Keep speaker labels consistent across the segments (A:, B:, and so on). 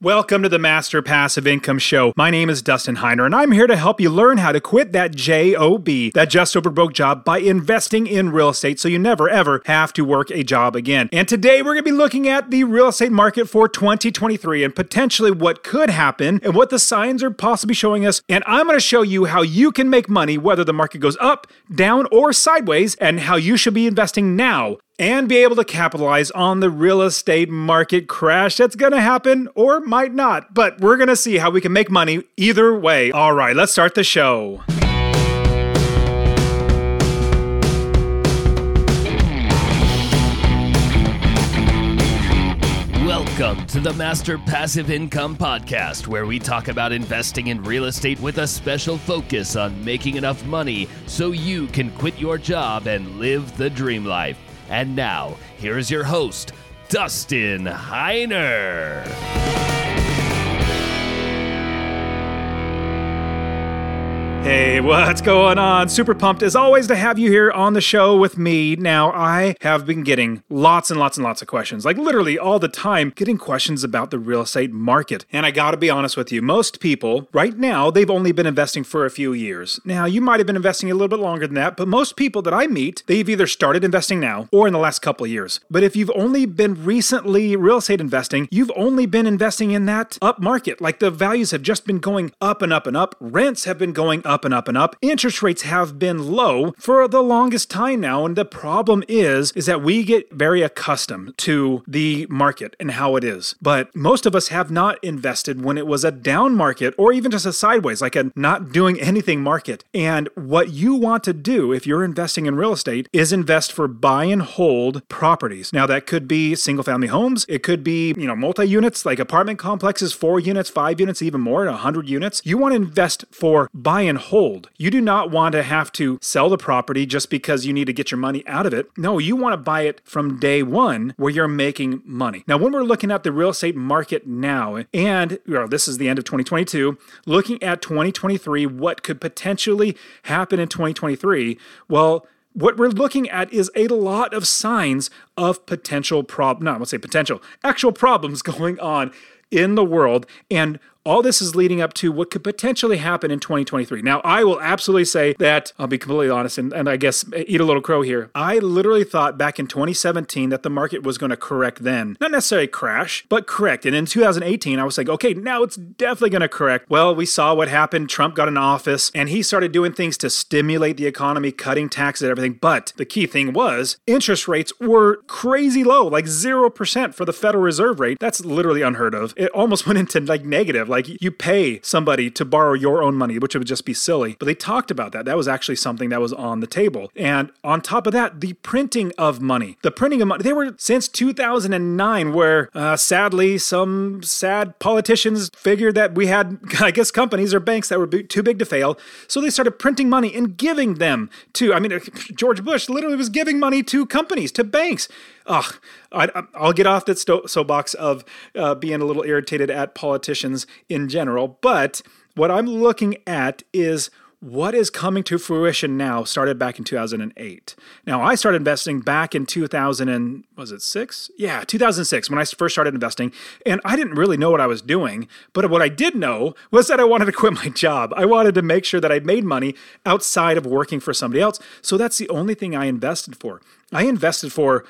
A: Welcome to the Master Passive Income Show. My name is Dustin Heiner, and I'm here to help you learn how to quit that JOB, that just over broke job, by investing in real estate so you never ever have to work a job again. And today we're going to be looking at the real estate market for 2023 and potentially what could happen and what the signs are possibly showing us. And I'm going to show you how you can make money whether the market goes up, down, or sideways, and how you should be investing now and be able to capitalize on the real estate market crash that's going to happen or might not. But we're going to see how we can make money either way. All right, let's start the show.
B: Welcome to the Master Passive Income Podcast, where we talk about investing in real estate with a special focus on making enough money so you can quit your job and live the dream life. And now, here is your host, Dustin Heiner.
A: Hey, what's going on? Super pumped as always to have you here on the show with me. Now, I have been getting lots and lots and lots of questions, like literally all the time, getting questions about the real estate market. And I gotta be honest with you, most people right now, they've only been investing for a few years. Now, you might have been investing a little bit longer than that, but most people that I meet, they've either started investing now or in the last couple years. But if you've only been recently real estate investing, you've only been investing in that up market. Like the values have just been going up and up and up, rents have been going up and up and up. Interest rates have been low for the longest time now, and the problem is is that we get very accustomed to the market and how it is. But most of us have not invested when it was a down market or even just a sideways, like a not doing anything market. And what you want to do if you're investing in real estate is invest for buy and hold properties. Now that could be single family homes, it could be, you know, multi-units like apartment complexes, 4 units, 5 units, even more, 100 units. You want to invest for buy and hold. You do not want to have to sell the property just because you need to get your money out of it. No, you want to buy it from day one where you're making money. Now, when we're looking at the real estate market now, and well, this is the end of 2022, looking at 2023, what could potentially happen in 2023? Well, what we're looking at is a lot of signs of potential problem. Not, let's say potential, actual problems going on in the world. And all this is leading up to what could potentially happen in 2023. Now, I will absolutely say that, I'll be completely honest, and, and I guess eh, eat a little crow here. I literally thought back in 2017 that the market was going to correct then. Not necessarily crash, but correct. And in 2018, I was like, okay, now it's definitely going to correct. Well, we saw what happened. Trump got in office and he started doing things to stimulate the economy, cutting taxes and everything. But the key thing was interest rates were crazy low, like 0% for the Federal Reserve rate. That's literally unheard of. It almost went into like negative. Like like you pay somebody to borrow your own money, which would just be silly. But they talked about that. That was actually something that was on the table. And on top of that, the printing of money. The printing of money. They were since 2009, where uh, sadly some sad politicians figured that we had, I guess, companies or banks that were too big to fail. So they started printing money and giving them to, I mean, George Bush literally was giving money to companies, to banks ugh, I, will get off that soapbox of uh, being a little irritated at politicians in general. But what I'm looking at is what is coming to fruition now started back in 2008 now i started investing back in 2000 and was it 6 yeah 2006 when i first started investing and i didn't really know what i was doing but what i did know was that i wanted to quit my job. I wanted to make sure that i made money outside of working for somebody else. So that's the only thing i invested for. I invested for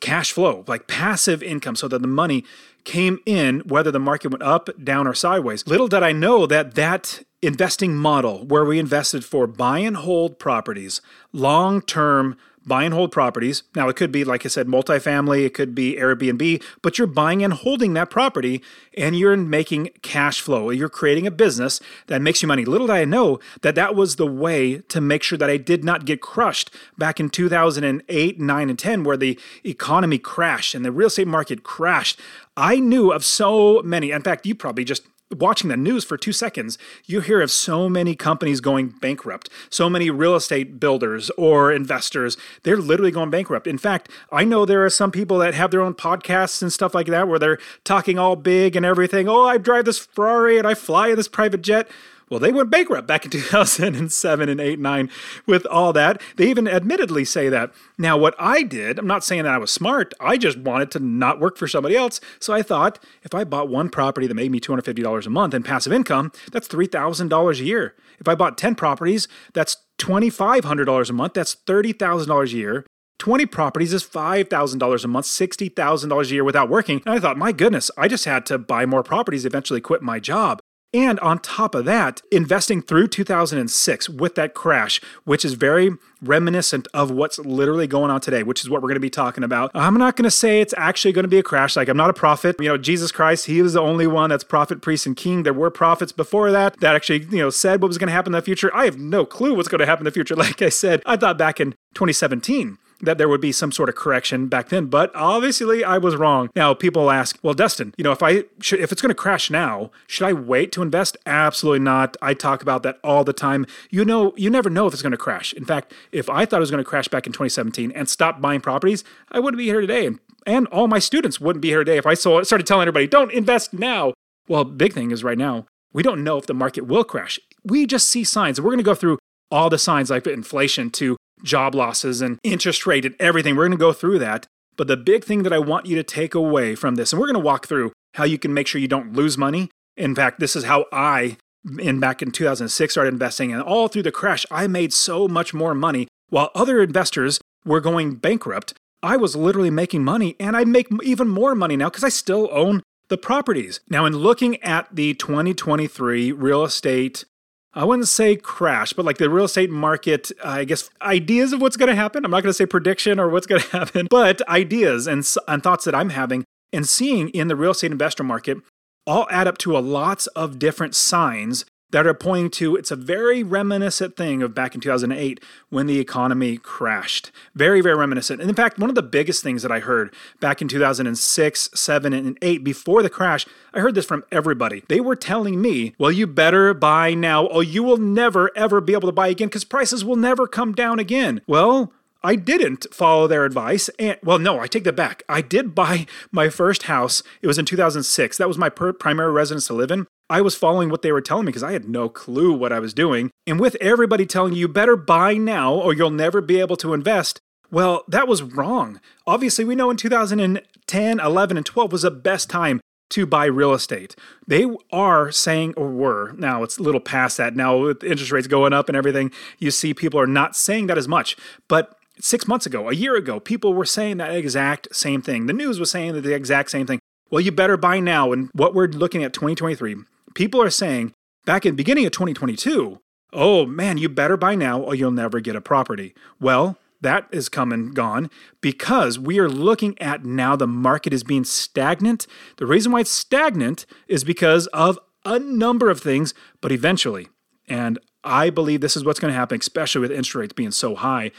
A: cash flow, like passive income, so that the money came in whether the market went up, down, or sideways. Little did I know that that investing model where we invested for buy and hold properties, long term buy and hold properties. Now, it could be, like I said, multifamily, it could be Airbnb, but you're buying and holding that property and you're making cash flow. You're creating a business that makes you money. Little did I know that that was the way to make sure that I did not get crushed back in 2008, 9, and 10, where the economy crashed and the real estate market crashed. I knew of so many. In fact, you probably just watching the news for two seconds, you hear of so many companies going bankrupt, so many real estate builders or investors, they're literally going bankrupt. In fact, I know there are some people that have their own podcasts and stuff like that where they're talking all big and everything. Oh, I drive this Ferrari and I fly in this private jet. Well, they went bankrupt back in 2007 and 8 9 with all that. They even admittedly say that. Now, what I did, I'm not saying that I was smart. I just wanted to not work for somebody else. So I thought if I bought one property that made me $250 a month in passive income, that's $3,000 a year. If I bought 10 properties, that's $2,500 a month. That's $30,000 a year. 20 properties is $5,000 a month, $60,000 a year without working. And I thought, my goodness, I just had to buy more properties, eventually quit my job. And on top of that, investing through 2006 with that crash, which is very reminiscent of what's literally going on today, which is what we're going to be talking about. I'm not going to say it's actually going to be a crash. Like, I'm not a prophet. You know, Jesus Christ, he was the only one that's prophet, priest, and king. There were prophets before that that actually, you know, said what was going to happen in the future. I have no clue what's going to happen in the future. Like I said, I thought back in 2017 that there would be some sort of correction back then, but obviously I was wrong. Now people ask, well, Dustin, you know, if I should, if it's going to crash now, should I wait to invest? Absolutely not. I talk about that all the time. You know, you never know if it's going to crash. In fact, if I thought it was going to crash back in 2017 and stopped buying properties, I wouldn't be here today, and, and all my students wouldn't be here today if I started telling everybody, don't invest now. Well, big thing is right now, we don't know if the market will crash. We just see signs. We're going to go through all the signs like inflation to job losses and interest rate and everything. We're going to go through that. But the big thing that I want you to take away from this, and we're going to walk through how you can make sure you don't lose money. In fact, this is how I, in back in 2006, started investing, and all through the crash, I made so much more money while other investors were going bankrupt. I was literally making money, and I make even more money now because I still own the properties. Now, in looking at the 2023 real estate I wouldn't say crash, but like the real estate market, I guess ideas of what's going to happen. I'm not going to say prediction or what's going to happen, but ideas and, and thoughts that I'm having and seeing in the real estate investor market all add up to a lots of different signs that are pointing to it's a very reminiscent thing of back in 2008 when the economy crashed. Very, very reminiscent. And in fact, one of the biggest things that I heard back in 2006, 7, and 8 before the crash, I heard this from everybody. They were telling me, well, you better buy now, or you will never, ever be able to buy again because prices will never come down again. Well, I didn't follow their advice. And well, no, I take that back. I did buy my first house. It was in 2006. That was my per- primary residence to live in. I was following what they were telling me because I had no clue what I was doing. And with everybody telling you, you better buy now or you'll never be able to invest, well, that was wrong. Obviously, we know in 2010, 11, and 12 was the best time to buy real estate. They are saying, or were, now it's a little past that. Now, with interest rates going up and everything, you see people are not saying that as much. But six months ago, a year ago, people were saying that exact same thing. The news was saying that the exact same thing. Well, you better buy now. And what we're looking at 2023, people are saying back in the beginning of 2022, oh man, you better buy now or you'll never get a property. Well, that is come and gone because we are looking at now the market is being stagnant. The reason why it's stagnant is because of a number of things, but eventually, and I believe this is what's going to happen, especially with interest rates being so high.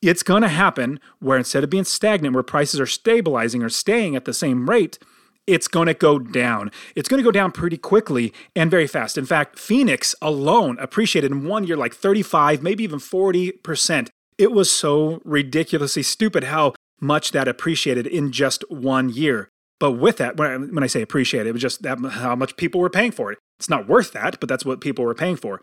A: It's going to happen where instead of being stagnant, where prices are stabilizing or staying at the same rate, it's going to go down. It's going to go down pretty quickly and very fast. In fact, Phoenix alone appreciated in one year like 35, maybe even 40%. It was so ridiculously stupid how much that appreciated in just one year. But with that, when I, say appreciated, it was just that how much people were paying for it. It's not worth that, but that's what people were paying for.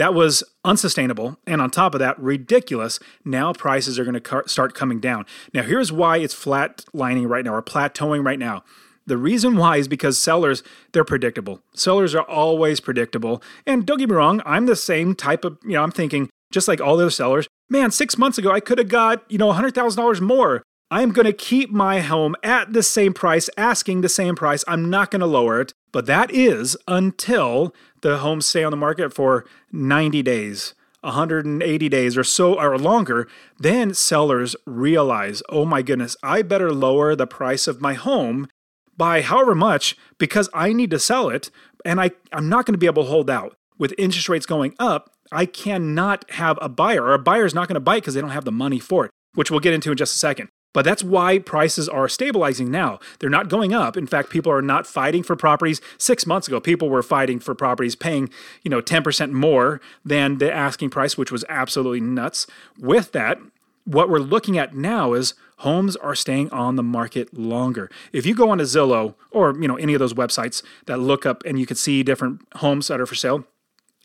A: That was unsustainable. And on top of that, ridiculous. Now prices are going to start coming down. Now, here's why it's flatlining right now or plateauing right now. The reason why is because sellers, they're predictable. Sellers are always predictable. And don't get me wrong, I'm the same type of, you know, I'm thinking, just like all the other sellers, man, six months ago, I could have got, you know, $100,000 more. I'm going to keep my home at the same price, asking the same price. I'm not going to lower it. But that is until the homes stay on the market for 90 days. 180 days or so or longer, then sellers realize, oh my goodness, I better lower the price of my home by however much because I need to sell it and I, I'm not going to be able to hold out. With interest rates going up, I cannot have a buyer, or a buyer is not going to buy because they don't have the money for it, which we'll get into in just a second. But that's why prices are stabilizing now. They're not going up. In fact, people are not fighting for properties. Six months ago, people were fighting for properties, paying, you know, 10% more than the asking price, which was absolutely nuts. With that, what we're looking at now is homes are staying on the market longer. If you go on to Zillow or you know any of those websites that look up and you can see different homes that are for sale,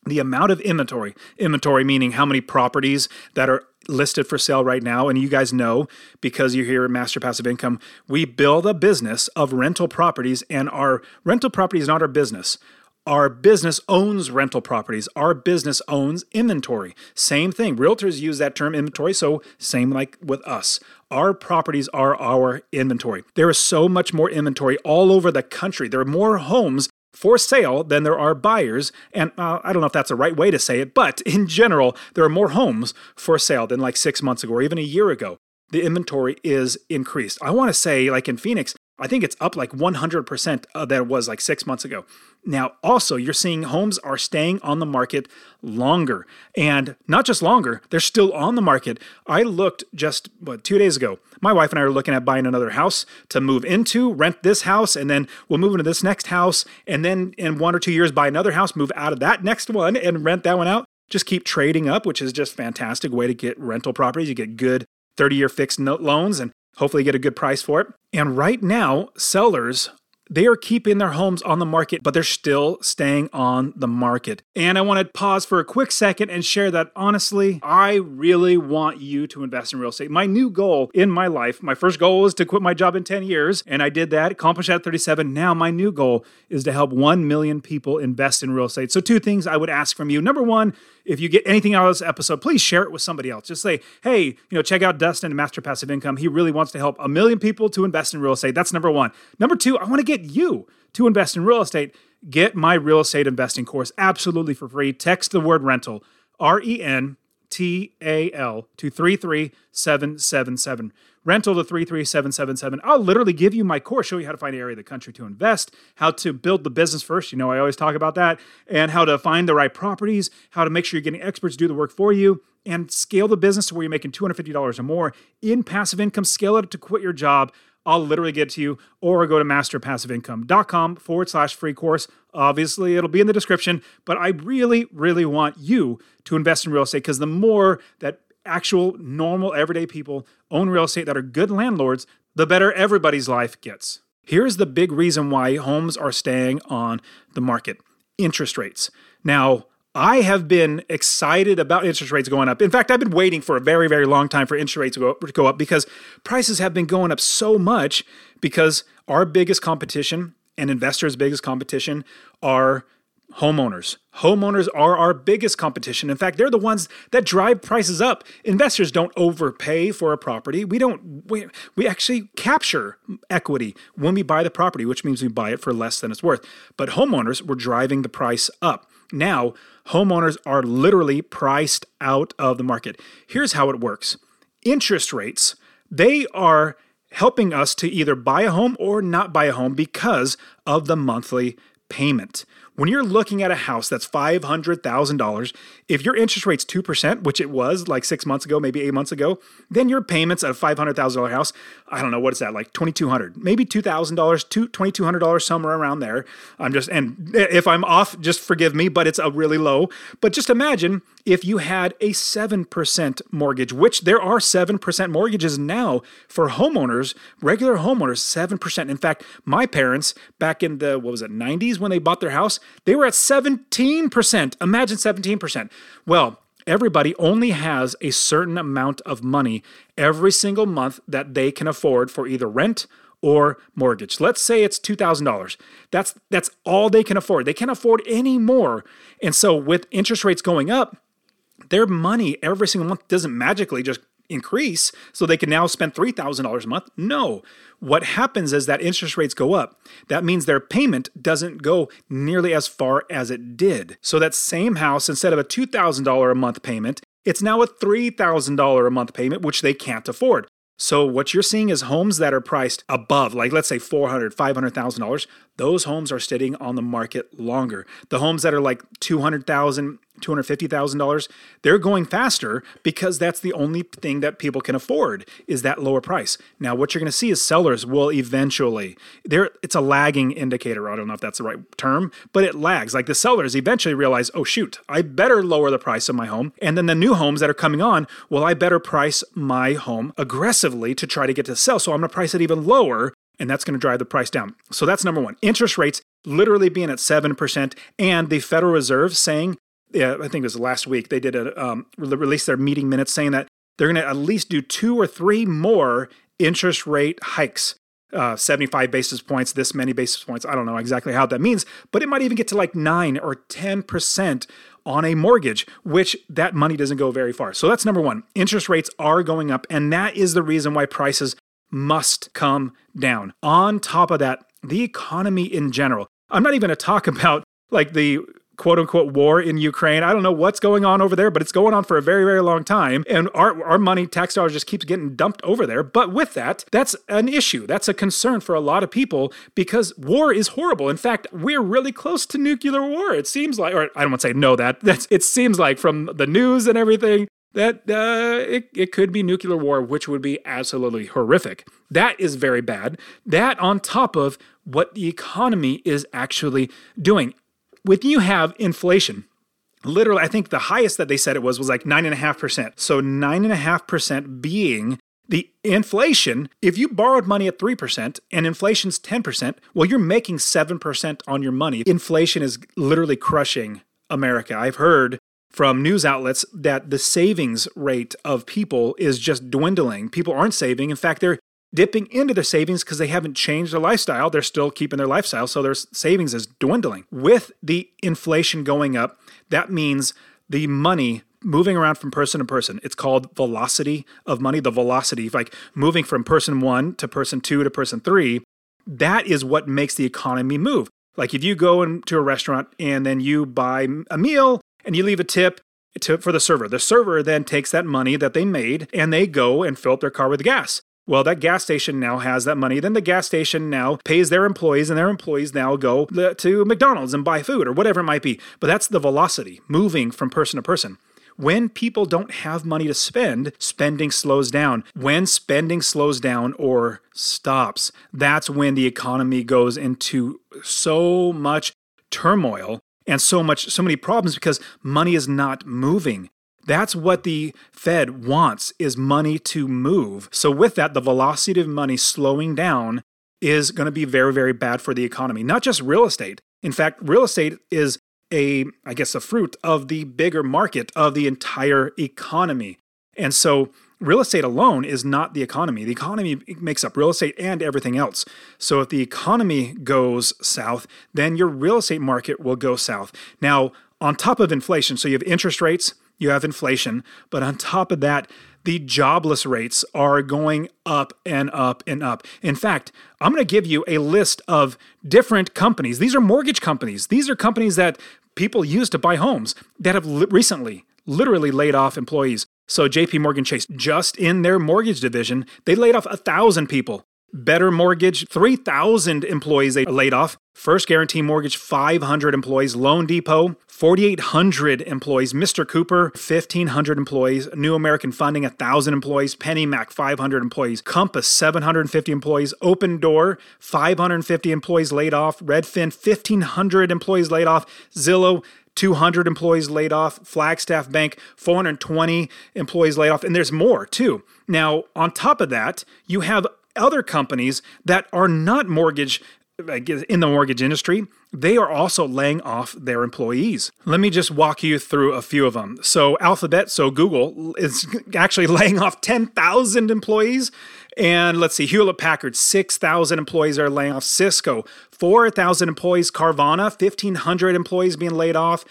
A: the amount of inventory, inventory meaning how many properties that are listed for sale right now. And you guys know because you're here at Master Passive Income, we build a business of rental properties, and our rental property is not our business. Our business owns rental properties. Our business owns inventory. Same thing. Realtors use that term inventory, so same like with us. Our properties are our inventory. There is so much more inventory all over the country. There are more homes for sale than there are buyers. And uh, I don't know if that's the right way to say it, but in general, there are more homes for sale than like six months ago or even a year ago. The inventory is increased. I want to say, like in Phoenix, I think it's up like 100% uh, that it was like six months ago. Now, also, you're seeing homes are staying on the market longer. And not just longer, they're still on the market. I looked just, what, two days ago. My wife and I are looking at buying another house to move into, rent this house, and then we'll move into this next house. And then in one or two years, buy another house, move out of that next one, and rent that one out. Just keep trading up, which is just fantastic way to get rental properties. You get good 30 year fixed note loans and hopefully get a good price for it. And right now, sellers they are keeping their homes on the market, but they're still staying on the market. And I want to pause for a quick second and share that honestly, I really want you to invest in real estate. My new goal in my life, my first goal was to quit my job in 10 years, and I did that, accomplished that at 37. Now, my new goal is to help 1 million people invest in real estate. So, two things I would ask from you. Number one, if you get anything out of this episode, please share it with somebody else. Just say, hey, you know, check out Dustin, and Master Passive Income. He really wants to help a million people to invest in real estate. That's number one. Number two, I want to get you to invest in real estate. Get my real estate investing course absolutely for free. Text the word rental, R E N T A L, to 33777 rental to 33777. I'll literally give you my course, show you how to find an area of the country to invest, how to build the business first. You know, I always talk about that, and how to find the right properties, how to make sure you're getting experts to do the work for you, and scale the business to where you're making $250 or more in passive income. Scale it to quit your job. I'll literally get to you, or go to masterpassiveincome.com forward slash free course. Obviously, it'll be in the description, but I really, really want you to invest in real estate because the more that actual, normal, everyday people own real estate that are good landlords, the better everybody's life gets. Here's the big reason why homes are staying on the market interest rates. Now, I have been excited about interest rates going up. In fact, I've been waiting for a very, very long time for interest rates to go, to go up because prices have been going up so much because our biggest competition and investors' biggest competition are homeowners. Homeowners are our biggest competition. In fact, they're the ones that drive prices up. Investors don't overpay for a property. We don't we, we actually capture equity when we buy the property, which means we buy it for less than it's worth. But homeowners were driving the price up. Now, homeowners are literally priced out of the market. Here's how it works. Interest rates, they are helping us to either buy a home or not buy a home because of the monthly payment. When you're looking at a house that's $500,000, if your interest rate's 2%, which it was like six months ago, maybe eight months ago, then your payments at a $500,000 house, I don't know, what is that, like $2,200, maybe $2,000, $2,200, somewhere around there. I'm just, and if I'm off, just forgive me, but it's a really low. But just imagine if you had a 7% mortgage, which there are 7% mortgages now for homeowners, regular homeowners, 7%. In fact, my parents back in the, what was it, 90s when they bought their house, they were at 17%. Imagine 17%. Well, everybody only has a certain amount of money every single month that they can afford for either rent or mortgage. Let's say it's $2,000. That's that's all they can afford. They can't afford any more. And so with interest rates going up, their money every single month doesn't magically just increase so they can now spend $3,000 a month. No. What happens is that interest rates go up. That means their payment doesn't go nearly as far as it did. So that same house, instead of a $2,000 a month payment, it's now a $3,000 a month payment, which they can't afford. So what you're seeing is homes that are priced above, like let's say $400,000, $500,000. Those homes are sitting on the market longer. The homes that are like $200,000, $250,000, they're going faster because that's the only thing that people can afford is that lower price. Now, what you're going to see is sellers will eventually, there it's a lagging indicator. I don't know if that's the right term, but it lags. Like the sellers eventually realize, oh, shoot, I better lower the price of my home. And then the new homes that are coming on, well, I better price my home aggressively to try to get to sell. So I'm going to price it even lower and that's going to drive the price down. So that's number one. Interest rates literally being at 7%, and the Federal Reserve saying yeah, I think it was last week, they did a um, release their meeting minutes saying that they're going to at least do two or three more interest rate hikes. Uh, 75 basis points, this many basis points. I don't know exactly how that means, but it might even get to like 9 or 10% on a mortgage, which that money doesn't go very far. So that's number one. Interest rates are going up, and that is the reason why prices must come down. On top of that, the economy in general. I'm not even going to talk about like the quote unquote war in Ukraine. I don't know what's going on over there, but it's going on for a very, very long time. And our, our money, tax dollars, just keeps getting dumped over there. But with that, that's an issue. That's a concern for a lot of people because war is horrible. In fact, we're really close to nuclear war. It seems like, or I don't want to say no that. That's it seems like from the news and everything that uh, it, it could be nuclear war, which would be absolutely horrific. That is very bad. That on top of what the economy is actually doing when you have inflation, literally, I think the highest that they said it was was like 9.5%. So 9.5% being the inflation, if you borrowed money at 3% and inflation's 10%, well, you're making 7% on your money. Inflation is literally crushing America. I've heard from news outlets that the savings rate of people is just dwindling. People aren't saving. In fact, they're dipping into their savings because they haven't changed their lifestyle. They're still keeping their lifestyle, so their savings is dwindling. With the inflation going up, that means the money moving around from person to person. It's called velocity of money, the velocity, of like moving from person one to person two to person three. That is what makes the economy move. Like if you go into a restaurant and then you buy a meal and you leave a tip to, for the server, the server then takes that money that they made and they go and fill up their car with gas. Well, that gas station now has that money. Then the gas station now pays their employees, and their employees now go to McDonald's and buy food or whatever it might be. But that's the velocity, moving from person to person. When people don't have money to spend, spending slows down. When spending slows down or stops, that's when the economy goes into so much turmoil and so much so many problems because money is not moving. That's what the Fed wants is money to move. So with that, the velocity of money slowing down is going to be very, very bad for the economy, not just real estate. In fact, real estate is a, I guess, a fruit of the bigger market of the entire economy. And so real estate alone is not the economy. The economy makes up real estate and everything else. So if the economy goes south, then your real estate market will go south. Now, on top of inflation, so you have interest rates, you have inflation, but on top of that, the jobless rates are going up and up and up. In fact, I'm going to give you a list of different companies. These are mortgage companies. These are companies that people use to buy homes that have li- recently literally laid off employees. So JP Morgan Chase just in their mortgage division, they laid off a 1000 people. Better Mortgage, 3,000 employees they laid off. First Guaranty Mortgage, 500 employees. loanDepot, 4,800 employees. Mr. Cooper, 1,500 employees. New American Funding, 1,000 employees. PennyMac, 500 employees. Compass, 750 employees. Opendoor, 550 employees laid off. Redfin, 1,500 employees laid off. Zillow, 200 employees laid off. Flagstar Bank, 420 employees laid off. And there's more too. Now, on top of that, you have other companies that are not mortgage in the mortgage industry, they are also laying off their employees. Let me just walk you through a few of them. So, Alphabet, so Google, is actually laying off 10,000 employees. And let's see, Hewlett Packard, 6,000 employees are laying off. Cisco, 4,000 employees. Carvana, 1,500 employees being laid off.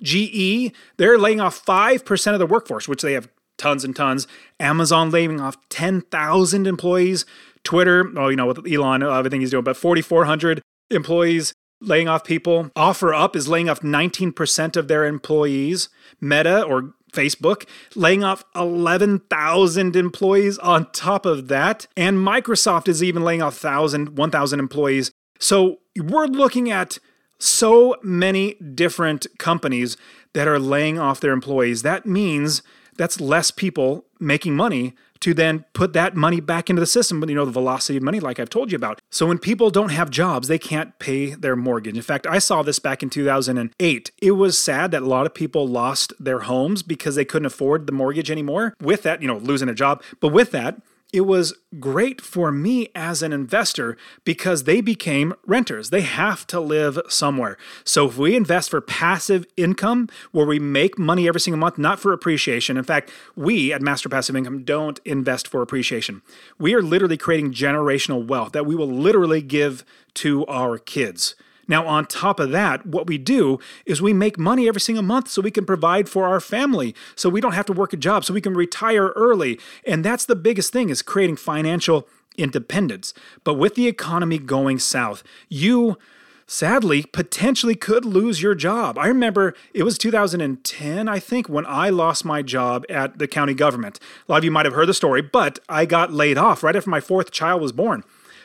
A: GE, they're laying off 5% of the workforce, which they have tons and tons. Amazon laying off 10,000 employees. Twitter, oh, you know, with Elon, everything he's doing, but 4,400 employees laying off people. OfferUp is laying off 19% of their employees. Meta or Facebook laying off 11,000 employees on top of that. And Microsoft is even laying off 1,000, 1,000 employees. So we're looking at so many different companies that are laying off their employees. That means that's less people making money to then put that money back into the system, but you know, the velocity of money, like I've told you about. So when people don't have jobs, they can't pay their mortgage. In fact, I saw this back in 2008. It was sad that a lot of people lost their homes because they couldn't afford the mortgage anymore. With that, you know, losing a job, but with that, it was great for me as an investor because they became renters. They have to live somewhere. So if we invest for passive income where we make money every single month, not for appreciation. In fact, we at Master Passive Income don't invest for appreciation. We are literally creating generational wealth that we will literally give to our kids. Now, on top of that, what we do is we make money every single month so we can provide for our family, so we don't have to work a job, so we can retire early. And that's the biggest thing is creating financial independence. But with the economy going south, you sadly potentially could lose your job. I remember it was 2010, I think, when I lost my job at the county government. A lot of you might have heard the story, but I got laid off right after my fourth child was born.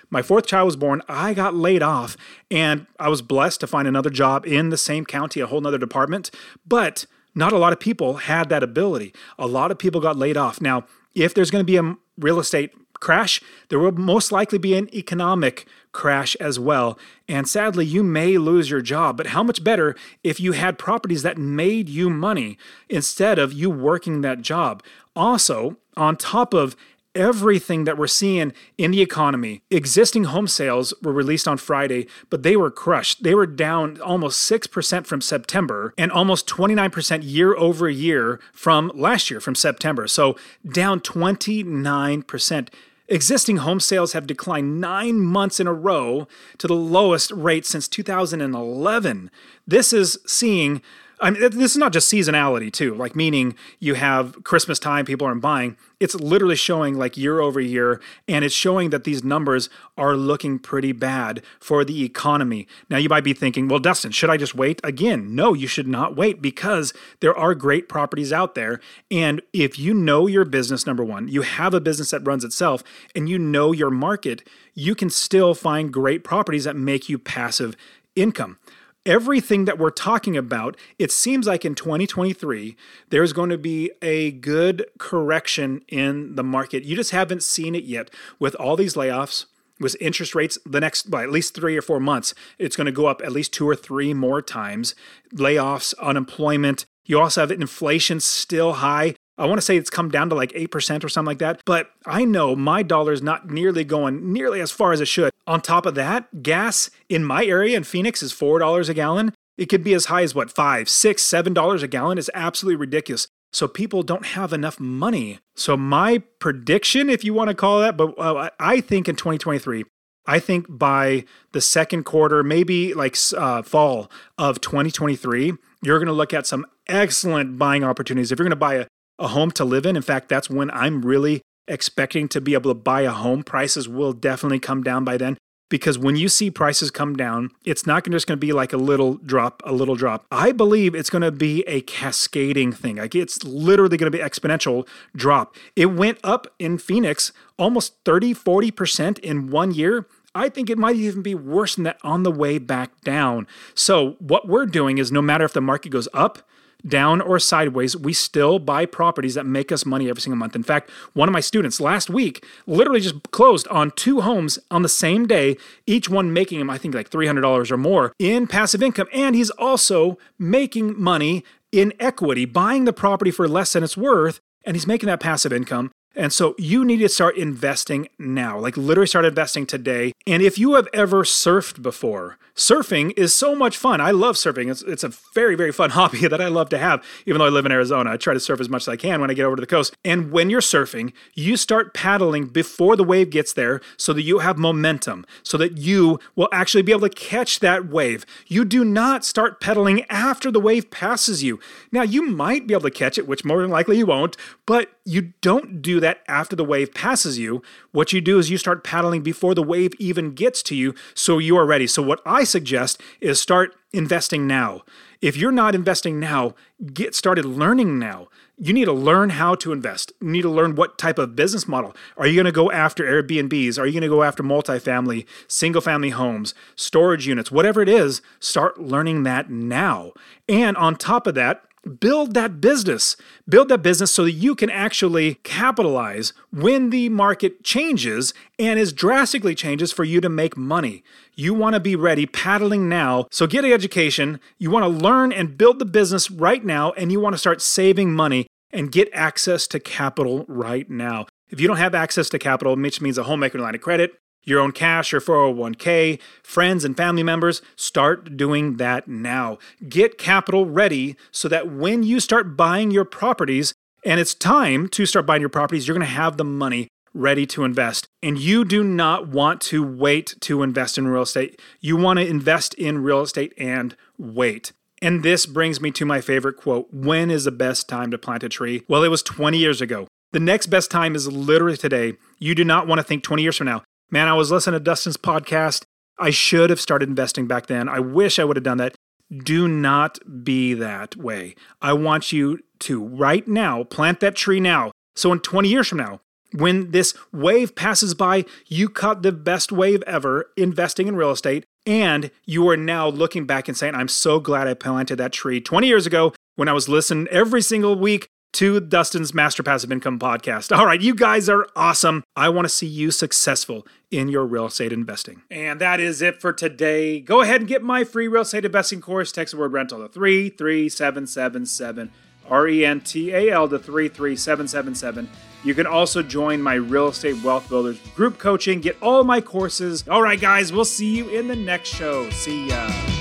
A: My fourth child was born. I got laid off, and I was blessed to find another job in the same county, a whole nother department. But not a lot of people had that ability. A lot of people got laid off. Now, if there's going to be a real estate crash, there will most likely be an economic crash as well. And sadly, you may lose your job. But how much better if you had properties that made you money instead of you working that job? Also, on top of everything that we're seeing in the economy. Existing home sales were released on Friday, but they were crushed. They were down almost 6% from September and almost 29% year over year from last year, from September. So down 29%. Existing home sales have declined nine months in a row to the lowest rate since 2011. This is seeing I mean, this is not just seasonality too, like meaning you have Christmas time, people aren't buying. It's literally showing like year over year, and it's showing that these numbers are looking pretty bad for the economy. Now, you might be thinking, well, Dustin, should I just wait? Again, no, you should not wait because there are great properties out there. And if you know your business, number one, you have a business that runs itself, and you know your market, you can still find great properties that make you passive income everything that we're talking about, it seems like in 2023, there's going to be a good correction in the market. You just haven't seen it yet with all these layoffs. With interest rates, the next by at least three or four months, it's going to go up at least two or three more times. Layoffs, unemployment, you also have inflation still high. I want to say it's come down to like 8% or something like that. But I know my dollar is not nearly going nearly as far as it should. On top of that, gas in my area in Phoenix is $4 a gallon. It could be as high as what, five, six, seven dollars a gallon is absolutely ridiculous. So people don't have enough money. So my prediction, if you want to call that, but uh, I think in 2023, I think by the second quarter, maybe like uh, fall of 2023, you're going to look at some excellent buying opportunities. If you're going to buy a, a home to live in. In fact, that's when I'm really expecting to be able to buy a home. Prices will definitely come down by then because when you see prices come down, it's not just going to be like a little drop, a little drop. I believe it's going to be a cascading thing. Like it's literally going to be exponential drop. It went up in Phoenix almost 30, 40% in one year. I think it might even be worse than that on the way back down. So, what we're doing is no matter if the market goes up, down or sideways, we still buy properties that make us money every single month. In fact, one of my students last week literally just closed on two homes on the same day, each one making him, I think, like $300 or more in passive income. And he's also making money in equity, buying the property for less than it's worth, and he's making that passive income. And so you need to start investing now, like literally start investing today. And if you have ever surfed before, surfing is so much fun. I love surfing. It's, it's a very, very fun hobby that I love to have. Even though I live in Arizona, I try to surf as much as I can when I get over to the coast. And when you're surfing, you start paddling before the wave gets there so that you have momentum, so that you will actually be able to catch that wave. You do not start pedaling after the wave passes you. Now, you might be able to catch it, which more than likely you won't, but you don't do that that after the wave passes you, what you do is you start paddling before the wave even gets to you so you are ready. So, what I suggest is start investing now. If you're not investing now, get started learning now. You need to learn how to invest. You need to learn what type of business model. Are you going to go after Airbnbs? Are you going to go after multifamily, single family homes, storage units, whatever it is? Start learning that now. And on top of that, build that business. Build that business so that you can actually capitalize when the market changes and is drastically changes for you to make money. You want to be ready paddling now. So get an education. You want to learn and build the business right now, and you want to start saving money and get access to capital right now. If you don't have access to capital, which means a home line of credit, your own cash or 401k, friends and family members, start doing that now. Get capital ready so that when you start buying your properties and it's time to start buying your properties, you're going to have the money ready to invest. And you do not want to wait to invest in real estate. You want to invest in real estate and wait. And this brings me to my favorite quote When is the best time to plant a tree? Well, it was 20 years ago. The next best time is literally today. You do not want to think 20 years from now. Man, I was listening to Dustin's podcast. I should have started investing back then. I wish I would have done that. Do not be that way. I want you to right now plant that tree now. So in 20 years from now, when this wave passes by, you caught the best wave ever investing in real estate. And you are now looking back and saying, I'm so glad I planted that tree 20 years ago when I was listening every single week to Dustin's Master Passive Income podcast. All right, you guys are awesome. I want to see you successful in your real estate investing. And that is it for today. Go ahead and get my free real estate investing course. Text the word rental to 33777. R E N T A L to 33777. You can also join my Real Estate Wealth Builders group coaching, get all my courses. All right, guys, we'll see you in the next show. See ya.